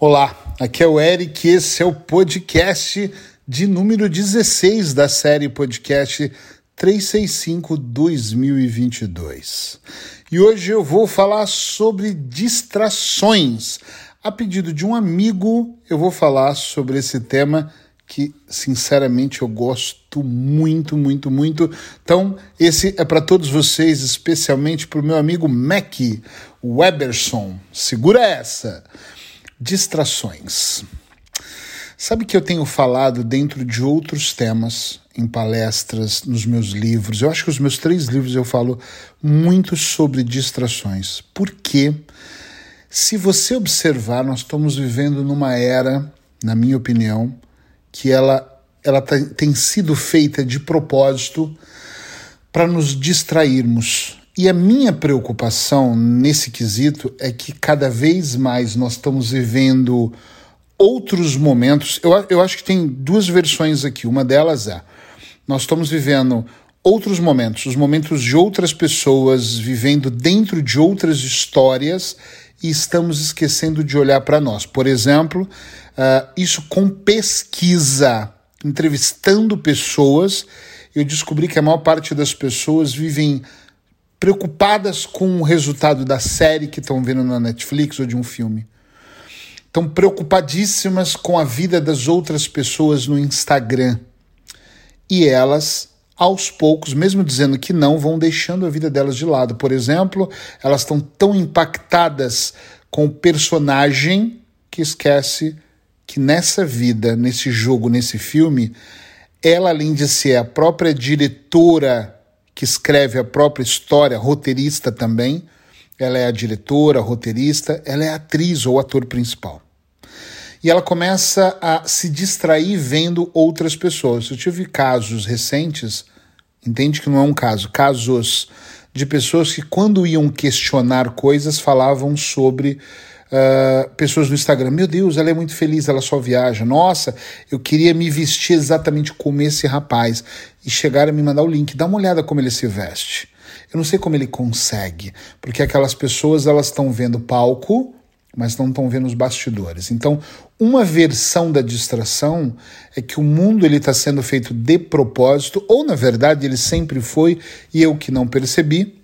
Olá, aqui é o Eric, esse é o podcast de número 16 da série podcast 365 2022. E hoje eu vou falar sobre distrações. A pedido de um amigo, eu vou falar sobre esse tema que, sinceramente, eu gosto muito, muito, muito. Então, esse é para todos vocês, especialmente para o meu amigo Mac Weberson. Segura essa! Distrações. Sabe que eu tenho falado dentro de outros temas, em palestras, nos meus livros. Eu acho que os meus três livros eu falo muito sobre distrações. Porque, se você observar, nós estamos vivendo numa era, na minha opinião, que ela, ela tem sido feita de propósito para nos distrairmos e a minha preocupação nesse quesito é que cada vez mais nós estamos vivendo outros momentos. Eu, eu acho que tem duas versões aqui. Uma delas é: nós estamos vivendo outros momentos, os momentos de outras pessoas vivendo dentro de outras histórias e estamos esquecendo de olhar para nós. Por exemplo, uh, isso com pesquisa, entrevistando pessoas, eu descobri que a maior parte das pessoas vivem preocupadas com o resultado da série que estão vendo na Netflix ou de um filme. Estão preocupadíssimas com a vida das outras pessoas no Instagram. E elas, aos poucos, mesmo dizendo que não, vão deixando a vida delas de lado. Por exemplo, elas estão tão impactadas com o personagem que esquece que nessa vida, nesse jogo, nesse filme, ela, além de ser a própria diretora que escreve a própria história, roteirista também. Ela é a diretora, roteirista, ela é a atriz ou ator principal. E ela começa a se distrair vendo outras pessoas. Eu tive casos recentes, entende que não é um caso, casos de pessoas que, quando iam questionar coisas, falavam sobre uh, pessoas no Instagram. Meu Deus, ela é muito feliz, ela só viaja. Nossa, eu queria me vestir exatamente como esse rapaz. E chegaram a me mandar o link. Dá uma olhada como ele se veste. Eu não sei como ele consegue, porque aquelas pessoas elas estão vendo palco, mas não estão vendo os bastidores. Então, uma versão da distração é que o mundo ele está sendo feito de propósito, ou na verdade ele sempre foi e eu que não percebi.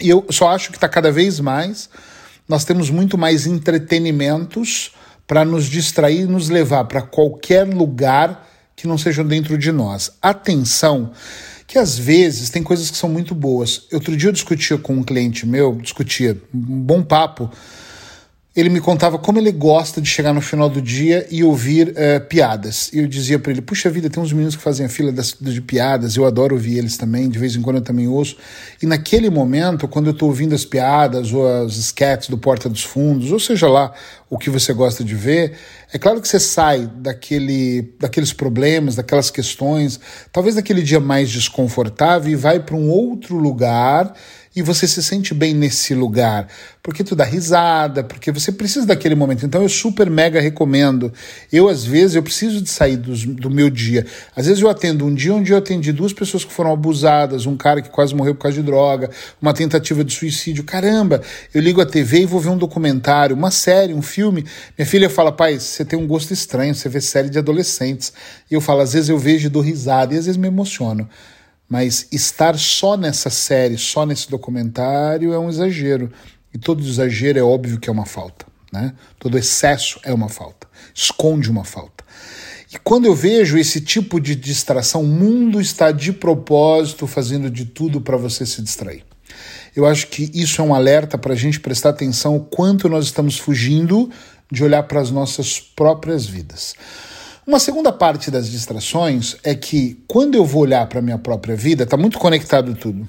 E eu só acho que está cada vez mais nós temos muito mais entretenimentos para nos distrair e nos levar para qualquer lugar que não seja dentro de nós. Atenção, que às vezes tem coisas que são muito boas. Outro dia eu discutia com um cliente meu, discutia, um bom papo, ele me contava como ele gosta de chegar no final do dia e ouvir uh, piadas. E eu dizia para ele: Puxa vida, tem uns meninos que fazem a fila das, de piadas, eu adoro ouvir eles também, de vez em quando eu também ouço. E naquele momento, quando eu estou ouvindo as piadas ou as sketches do Porta dos Fundos, ou seja lá o que você gosta de ver, é claro que você sai daquele, daqueles problemas, daquelas questões, talvez daquele dia mais desconfortável e vai para um outro lugar e você se sente bem nesse lugar, porque tu dá risada, porque você precisa daquele momento. Então eu super mega recomendo. Eu às vezes eu preciso de sair do, do meu dia. Às vezes eu atendo um dia onde eu atendi duas pessoas que foram abusadas, um cara que quase morreu por causa de droga, uma tentativa de suicídio. Caramba, eu ligo a TV e vou ver um documentário, uma série, um filme. Minha filha fala: "Pai, você tem um gosto estranho, você vê série de adolescentes". E eu falo: "Às vezes eu vejo e dou risada e às vezes me emociono". Mas estar só nessa série, só nesse documentário é um exagero. E todo exagero é óbvio que é uma falta. Né? Todo excesso é uma falta. Esconde uma falta. E quando eu vejo esse tipo de distração, o mundo está de propósito fazendo de tudo para você se distrair. Eu acho que isso é um alerta para a gente prestar atenção o quanto nós estamos fugindo de olhar para as nossas próprias vidas. Uma segunda parte das distrações é que quando eu vou olhar para a minha própria vida, está muito conectado tudo.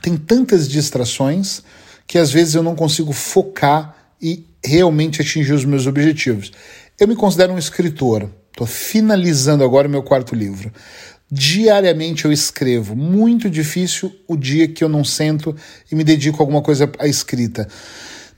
Tem tantas distrações que às vezes eu não consigo focar e realmente atingir os meus objetivos. Eu me considero um escritor, estou finalizando agora o meu quarto livro. Diariamente eu escrevo, muito difícil o dia que eu não sento e me dedico a alguma coisa à escrita.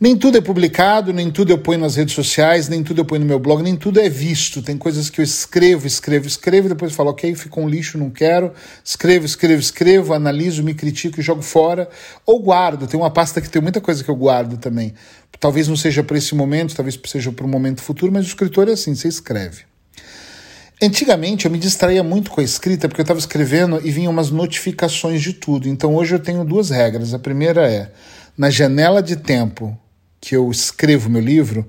Nem tudo é publicado, nem tudo eu ponho nas redes sociais, nem tudo eu ponho no meu blog, nem tudo é visto. Tem coisas que eu escrevo, escrevo, escrevo, e depois falo, ok, ficou um lixo, não quero. Escrevo, escrevo, escrevo, analiso, me critico e jogo fora. Ou guardo, tem uma pasta que tem muita coisa que eu guardo também. Talvez não seja para esse momento, talvez seja para um momento futuro, mas o escritor é assim, você escreve. Antigamente eu me distraía muito com a escrita porque eu estava escrevendo e vinham umas notificações de tudo. Então hoje eu tenho duas regras. A primeira é, na janela de tempo que eu escrevo meu livro,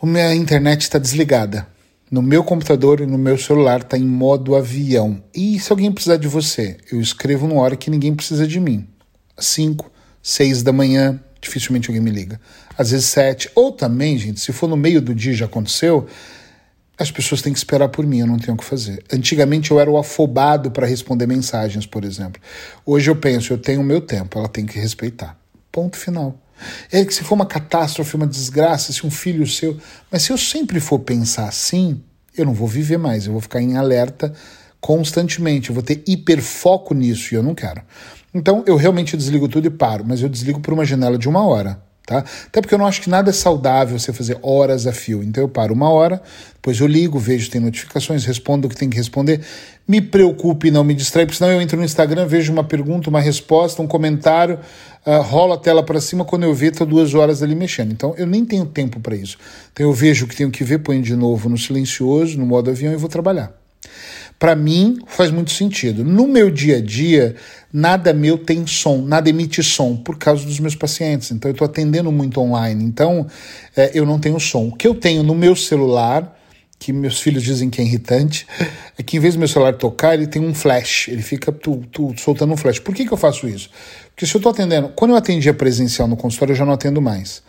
a minha internet está desligada. No meu computador e no meu celular está em modo avião. E se alguém precisar de você, eu escrevo numa hora que ninguém precisa de mim. Às 5, 6 da manhã, dificilmente alguém me liga. Às vezes 7. Ou também, gente, se for no meio do dia já aconteceu, as pessoas têm que esperar por mim, eu não tenho o que fazer. Antigamente eu era o afobado para responder mensagens, por exemplo. Hoje eu penso, eu tenho o meu tempo, ela tem que respeitar. Ponto final. É que se for uma catástrofe, uma desgraça, se um filho seu. Mas se eu sempre for pensar assim, eu não vou viver mais, eu vou ficar em alerta constantemente, eu vou ter hiperfoco nisso e eu não quero. Então eu realmente desligo tudo e paro, mas eu desligo por uma janela de uma hora. Tá? Até porque eu não acho que nada é saudável você fazer horas a fio. Então eu paro uma hora, depois eu ligo, vejo tem notificações, respondo o que tem que responder. Me preocupe e não me distrai, porque senão eu entro no Instagram, vejo uma pergunta, uma resposta, um comentário, uh, a tela para cima, quando eu ver, estou duas horas ali mexendo. Então eu nem tenho tempo para isso. Então eu vejo o que tenho que ver, ponho de novo no silencioso, no modo avião e vou trabalhar para mim faz muito sentido. No meu dia a dia, nada meu tem som, nada emite som por causa dos meus pacientes. Então eu estou atendendo muito online, então é, eu não tenho som. O que eu tenho no meu celular, que meus filhos dizem que é irritante, é que em vez do meu celular tocar, ele tem um flash, ele fica tu, tu, soltando um flash. Por que, que eu faço isso? Porque se eu estou atendendo, quando eu atendia presencial no consultório, eu já não atendo mais.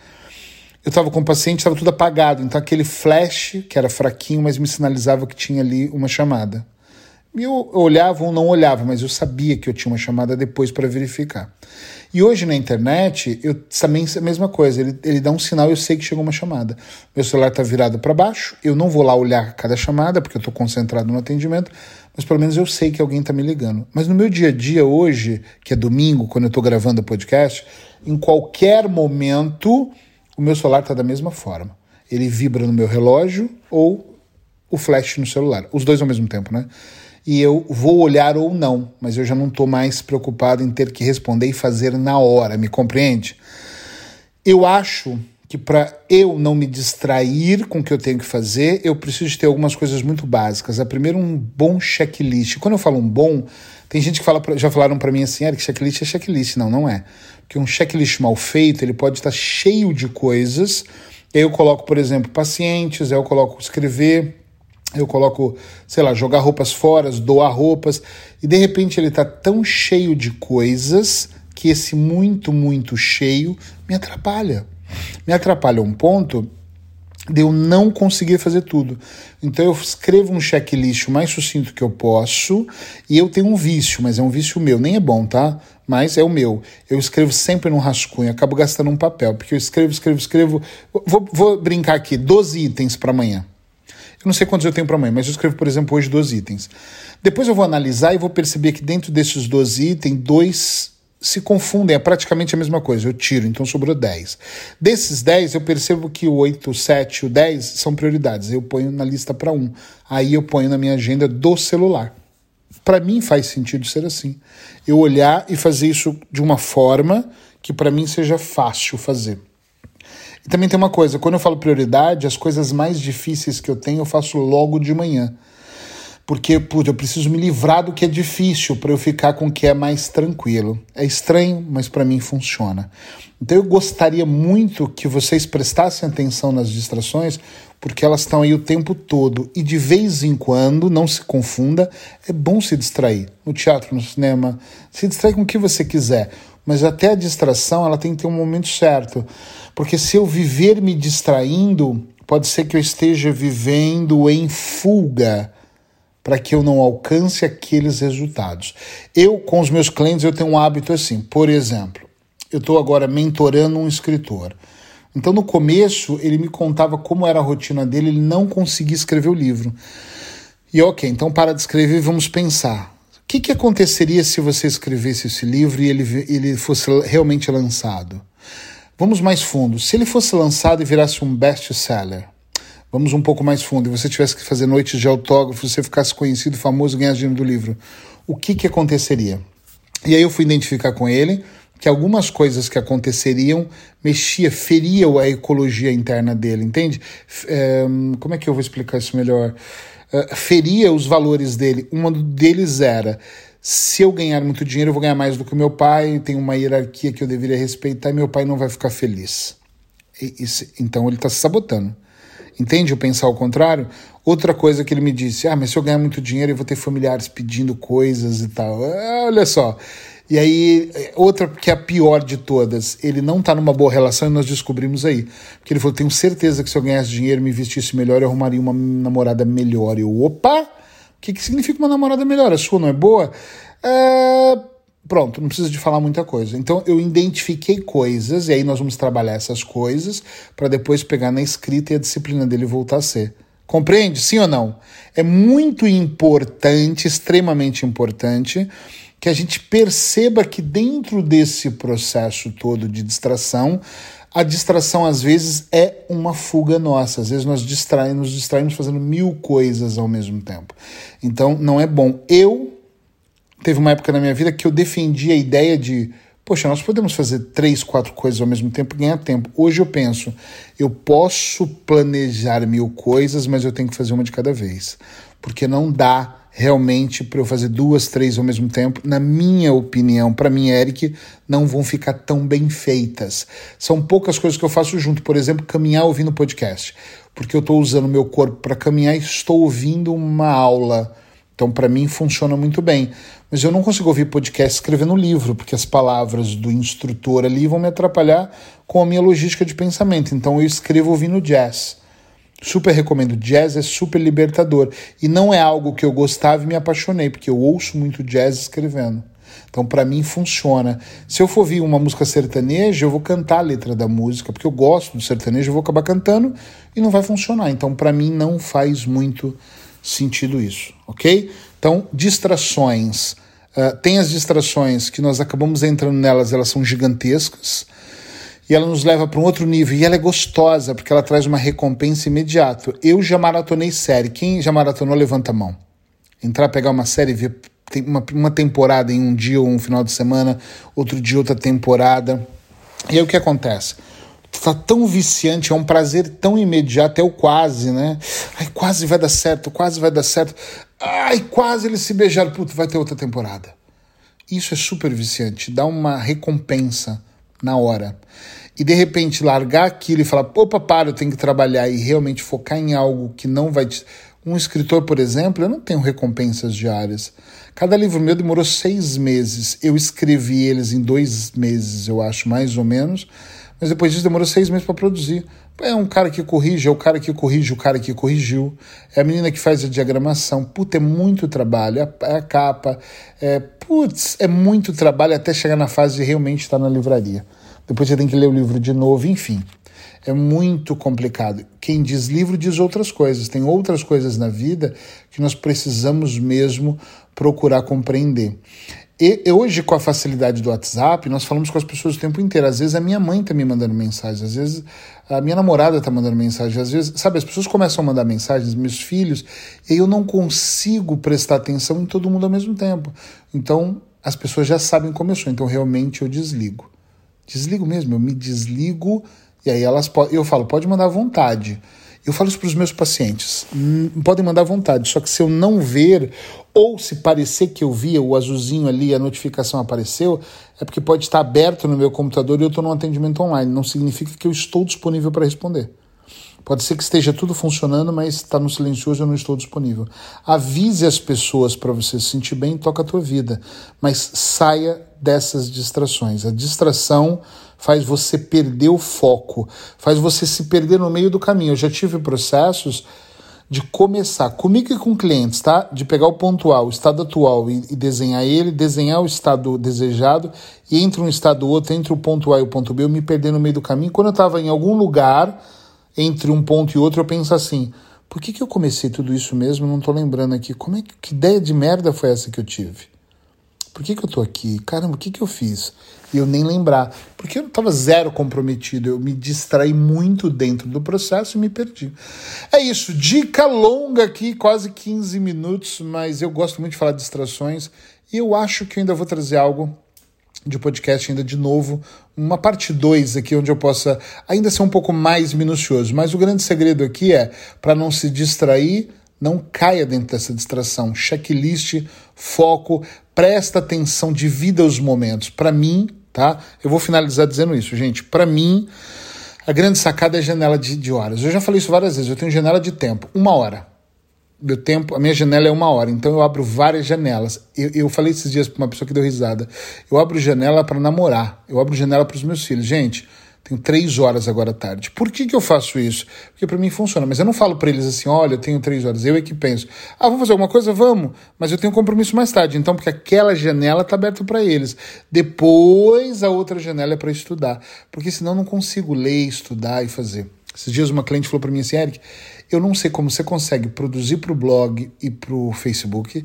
Eu estava com o paciente, estava tudo apagado, então aquele flash, que era fraquinho, mas me sinalizava que tinha ali uma chamada. Eu olhava ou não olhava, mas eu sabia que eu tinha uma chamada depois para verificar. E hoje na internet, eu também a mesma coisa. Ele, ele dá um sinal e eu sei que chegou uma chamada. Meu celular está virado para baixo, eu não vou lá olhar cada chamada, porque eu estou concentrado no atendimento, mas pelo menos eu sei que alguém está me ligando. Mas no meu dia a dia hoje, que é domingo, quando eu estou gravando o podcast, em qualquer momento, o meu celular está da mesma forma. Ele vibra no meu relógio ou o flash no celular. Os dois ao mesmo tempo, né? E eu vou olhar ou não, mas eu já não estou mais preocupado em ter que responder e fazer na hora, me compreende? Eu acho que para eu não me distrair com o que eu tenho que fazer, eu preciso ter algumas coisas muito básicas. A primeira, um bom checklist. Quando eu falo um bom, tem gente que fala, já falaram para mim assim, Eric, checklist é checklist. Não, não é. Porque um checklist mal feito, ele pode estar cheio de coisas. Eu coloco, por exemplo, pacientes, eu coloco escrever, eu coloco, sei lá, jogar roupas fora, doar roupas, e de repente ele está tão cheio de coisas que esse muito, muito cheio me atrapalha. Me atrapalha um ponto de eu não conseguir fazer tudo. Então eu escrevo um checklist o mais sucinto que eu posso, e eu tenho um vício, mas é um vício meu, nem é bom, tá? Mas é o meu. Eu escrevo sempre num rascunho, acabo gastando um papel, porque eu escrevo, escrevo, escrevo. Vou, vou brincar aqui, 12 itens para amanhã. Eu não sei quantos eu tenho para amanhã, mas eu escrevo, por exemplo, hoje 12 itens. Depois eu vou analisar e vou perceber que dentro desses 12 itens, dois se confundem, é praticamente a mesma coisa. Eu tiro, então sobrou 10. Desses 10, eu percebo que o 8, o 7 o 10 são prioridades. Eu ponho na lista para um. Aí eu ponho na minha agenda do celular. Para mim faz sentido ser assim. Eu olhar e fazer isso de uma forma que para mim seja fácil fazer. E também tem uma coisa, quando eu falo prioridade, as coisas mais difíceis que eu tenho eu faço logo de manhã. Porque, putz, eu preciso me livrar do que é difícil para eu ficar com o que é mais tranquilo. É estranho, mas para mim funciona. Então eu gostaria muito que vocês prestassem atenção nas distrações, porque elas estão aí o tempo todo. E de vez em quando, não se confunda, é bom se distrair. No teatro, no cinema, se distrai com o que você quiser. Mas até a distração, ela tem que ter um momento certo. Porque se eu viver me distraindo, pode ser que eu esteja vivendo em fuga para que eu não alcance aqueles resultados. Eu, com os meus clientes, eu tenho um hábito assim. Por exemplo, eu estou agora mentorando um escritor. Então, no começo, ele me contava como era a rotina dele, ele não conseguia escrever o livro. E ok, então para de escrever, vamos pensar. O que, que aconteceria se você escrevesse esse livro e ele, ele fosse realmente lançado? Vamos mais fundo. Se ele fosse lançado e virasse um best-seller, vamos um pouco mais fundo, e você tivesse que fazer noites de autógrafo, você ficasse conhecido, famoso, ganhasse dinheiro do livro, o que, que aconteceria? E aí eu fui identificar com ele que algumas coisas que aconteceriam mexia, feriam a ecologia interna dele, entende? É, como é que eu vou explicar isso melhor? É, feria os valores dele. Um deles era se eu ganhar muito dinheiro, eu vou ganhar mais do que meu pai, tem uma hierarquia que eu deveria respeitar e meu pai não vai ficar feliz. E, e, então ele está se sabotando. Entende o pensar ao contrário? Outra coisa que ele me disse: ah, mas se eu ganhar muito dinheiro, eu vou ter familiares pedindo coisas e tal. Ah, olha só. E aí, outra que é a pior de todas, ele não está numa boa relação e nós descobrimos aí. Porque ele falou: tenho certeza que se eu ganhasse dinheiro, me vestisse melhor, eu arrumaria uma namorada melhor. Eu, opa! O que, que significa uma namorada melhor? A sua não é boa? É... Pronto, não precisa de falar muita coisa. Então eu identifiquei coisas, e aí nós vamos trabalhar essas coisas para depois pegar na escrita e a disciplina dele voltar a ser. Compreende? Sim ou não? É muito importante, extremamente importante, que a gente perceba que dentro desse processo todo de distração, a distração, às vezes, é uma fuga nossa. Às vezes nós distraímos, nos distraímos fazendo mil coisas ao mesmo tempo. Então, não é bom. Eu, teve uma época na minha vida que eu defendi a ideia de, poxa, nós podemos fazer três, quatro coisas ao mesmo tempo e ganhar tempo. Hoje eu penso, eu posso planejar mil coisas, mas eu tenho que fazer uma de cada vez. Porque não dá realmente para eu fazer duas, três ao mesmo tempo, na minha opinião, para mim, Eric, não vão ficar tão bem feitas. São poucas coisas que eu faço junto, por exemplo, caminhar ouvindo podcast, porque eu estou usando meu corpo para caminhar e estou ouvindo uma aula. Então, para mim, funciona muito bem. Mas eu não consigo ouvir podcast escrevendo livro, porque as palavras do instrutor ali vão me atrapalhar com a minha logística de pensamento. Então, eu escrevo ouvindo jazz. Super recomendo. Jazz é super libertador. E não é algo que eu gostava e me apaixonei, porque eu ouço muito jazz escrevendo. Então, para mim, funciona. Se eu for ouvir uma música sertaneja, eu vou cantar a letra da música, porque eu gosto do sertanejo, eu vou acabar cantando e não vai funcionar. Então, para mim, não faz muito sentido isso, ok? Então, distrações. Uh, tem as distrações que nós acabamos entrando nelas, elas são gigantescas e ela nos leva para um outro nível. E ela é gostosa, porque ela traz uma recompensa imediata. Eu já maratonei série. Quem já maratonou, levanta a mão. Entrar, pegar uma série, ver uma, uma temporada em um dia ou um final de semana, outro dia outra temporada. E aí o que acontece? Tá tão viciante, é um prazer tão imediato, é o quase, né? Ai, quase vai dar certo, quase vai dar certo. Ai, quase eles se beijaram. Puta, vai ter outra temporada. Isso é super viciante, dá uma recompensa na hora e de repente largar aquilo e falar, opa, para, eu tenho que trabalhar e realmente focar em algo que não vai te... Um escritor, por exemplo, eu não tenho recompensas diárias. Cada livro meu demorou seis meses. Eu escrevi eles em dois meses, eu acho, mais ou menos. Mas depois disso demorou seis meses para produzir. É um cara que corrige, é o cara que corrige, o cara que corrigiu. É a menina que faz a diagramação. Puta, é muito trabalho. É a, é a capa. É, putz, é muito trabalho até chegar na fase de realmente estar na livraria depois você tem que ler o livro de novo, enfim. É muito complicado. Quem diz livro diz outras coisas. Tem outras coisas na vida que nós precisamos mesmo procurar compreender. E hoje, com a facilidade do WhatsApp, nós falamos com as pessoas o tempo inteiro. Às vezes a minha mãe está me mandando mensagem, às vezes a minha namorada está mandando mensagem, às vezes, sabe, as pessoas começam a mandar mensagens, meus filhos, e eu não consigo prestar atenção em todo mundo ao mesmo tempo. Então, as pessoas já sabem como eu sou, então realmente eu desligo. Desligo mesmo, eu me desligo e aí elas eu falo, pode mandar à vontade. Eu falo isso para os meus pacientes, hum, podem mandar à vontade, só que se eu não ver ou se parecer que eu vi o azulzinho ali, a notificação apareceu, é porque pode estar aberto no meu computador e eu estou no atendimento online. Não significa que eu estou disponível para responder. Pode ser que esteja tudo funcionando, mas está no silencioso e eu não estou disponível. Avise as pessoas para você se sentir bem toca a tua vida. Mas saia dessas distrações. A distração faz você perder o foco, faz você se perder no meio do caminho. Eu já tive processos de começar comigo e com clientes, tá? De pegar o ponto A, o estado atual e, e desenhar ele, desenhar o estado desejado e entre um estado e outro, entre o ponto A e o ponto B, eu me perder no meio do caminho. Quando eu estava em algum lugar entre um ponto e outro, eu penso assim: por que, que eu comecei tudo isso mesmo? Não estou lembrando aqui. Como é que, que ideia de merda foi essa que eu tive? Por que, que eu tô aqui? Caramba, o que, que eu fiz? E eu nem lembrar. Porque eu estava zero comprometido, eu me distraí muito dentro do processo e me perdi. É isso, dica longa aqui, quase 15 minutos, mas eu gosto muito de falar de distrações e eu acho que eu ainda vou trazer algo de podcast ainda de novo, uma parte 2 aqui onde eu possa ainda ser um pouco mais minucioso. Mas o grande segredo aqui é para não se distrair, não caia dentro dessa distração. Checklist, foco, presta atenção, divida os momentos. Para mim, tá? Eu vou finalizar dizendo isso, gente. Para mim, a grande sacada é a janela de, de horas. Eu já falei isso várias vezes. Eu tenho janela de tempo, uma hora meu tempo, a minha janela é uma hora, então eu abro várias janelas. Eu, eu falei esses dias para uma pessoa que deu risada. Eu abro janela para namorar, eu abro janela para os meus filhos. Gente, tenho três horas agora à tarde. Por que, que eu faço isso? Porque para mim funciona. Mas eu não falo para eles assim: olha, eu tenho três horas. Eu é que penso: ah, vamos fazer alguma coisa? Vamos. Mas eu tenho um compromisso mais tarde. Então, porque aquela janela está aberta para eles. Depois a outra janela é para estudar. Porque senão eu não consigo ler, estudar e fazer. Esses dias uma cliente falou para mim assim: Eric eu não sei como você consegue produzir para o blog e para o Facebook,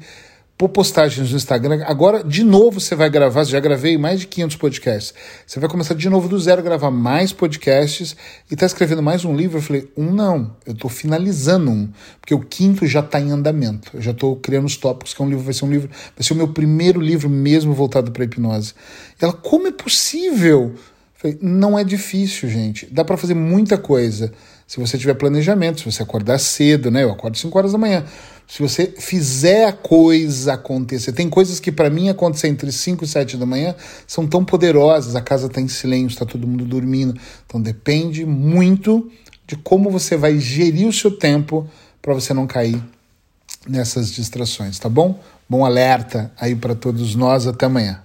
por postagens no Instagram. Agora, de novo, você vai gravar. Já gravei mais de 500 podcasts. Você vai começar de novo do zero gravar mais podcasts e está escrevendo mais um livro. Eu falei, um não, eu estou finalizando um, porque o quinto já está em andamento. Eu já estou criando os tópicos, que é um livro, vai ser um livro, vai ser o meu primeiro livro mesmo voltado para hipnose. E ela, como é possível? Falei, não é difícil, gente. Dá para fazer muita coisa se você tiver planejamento, se você acordar cedo, né? Eu acordo 5 horas da manhã. Se você fizer a coisa acontecer, tem coisas que para mim acontecer entre 5 e 7 da manhã são tão poderosas, a casa está em silêncio, está todo mundo dormindo. Então depende muito de como você vai gerir o seu tempo para você não cair nessas distrações, tá bom? Bom alerta aí para todos nós, até amanhã.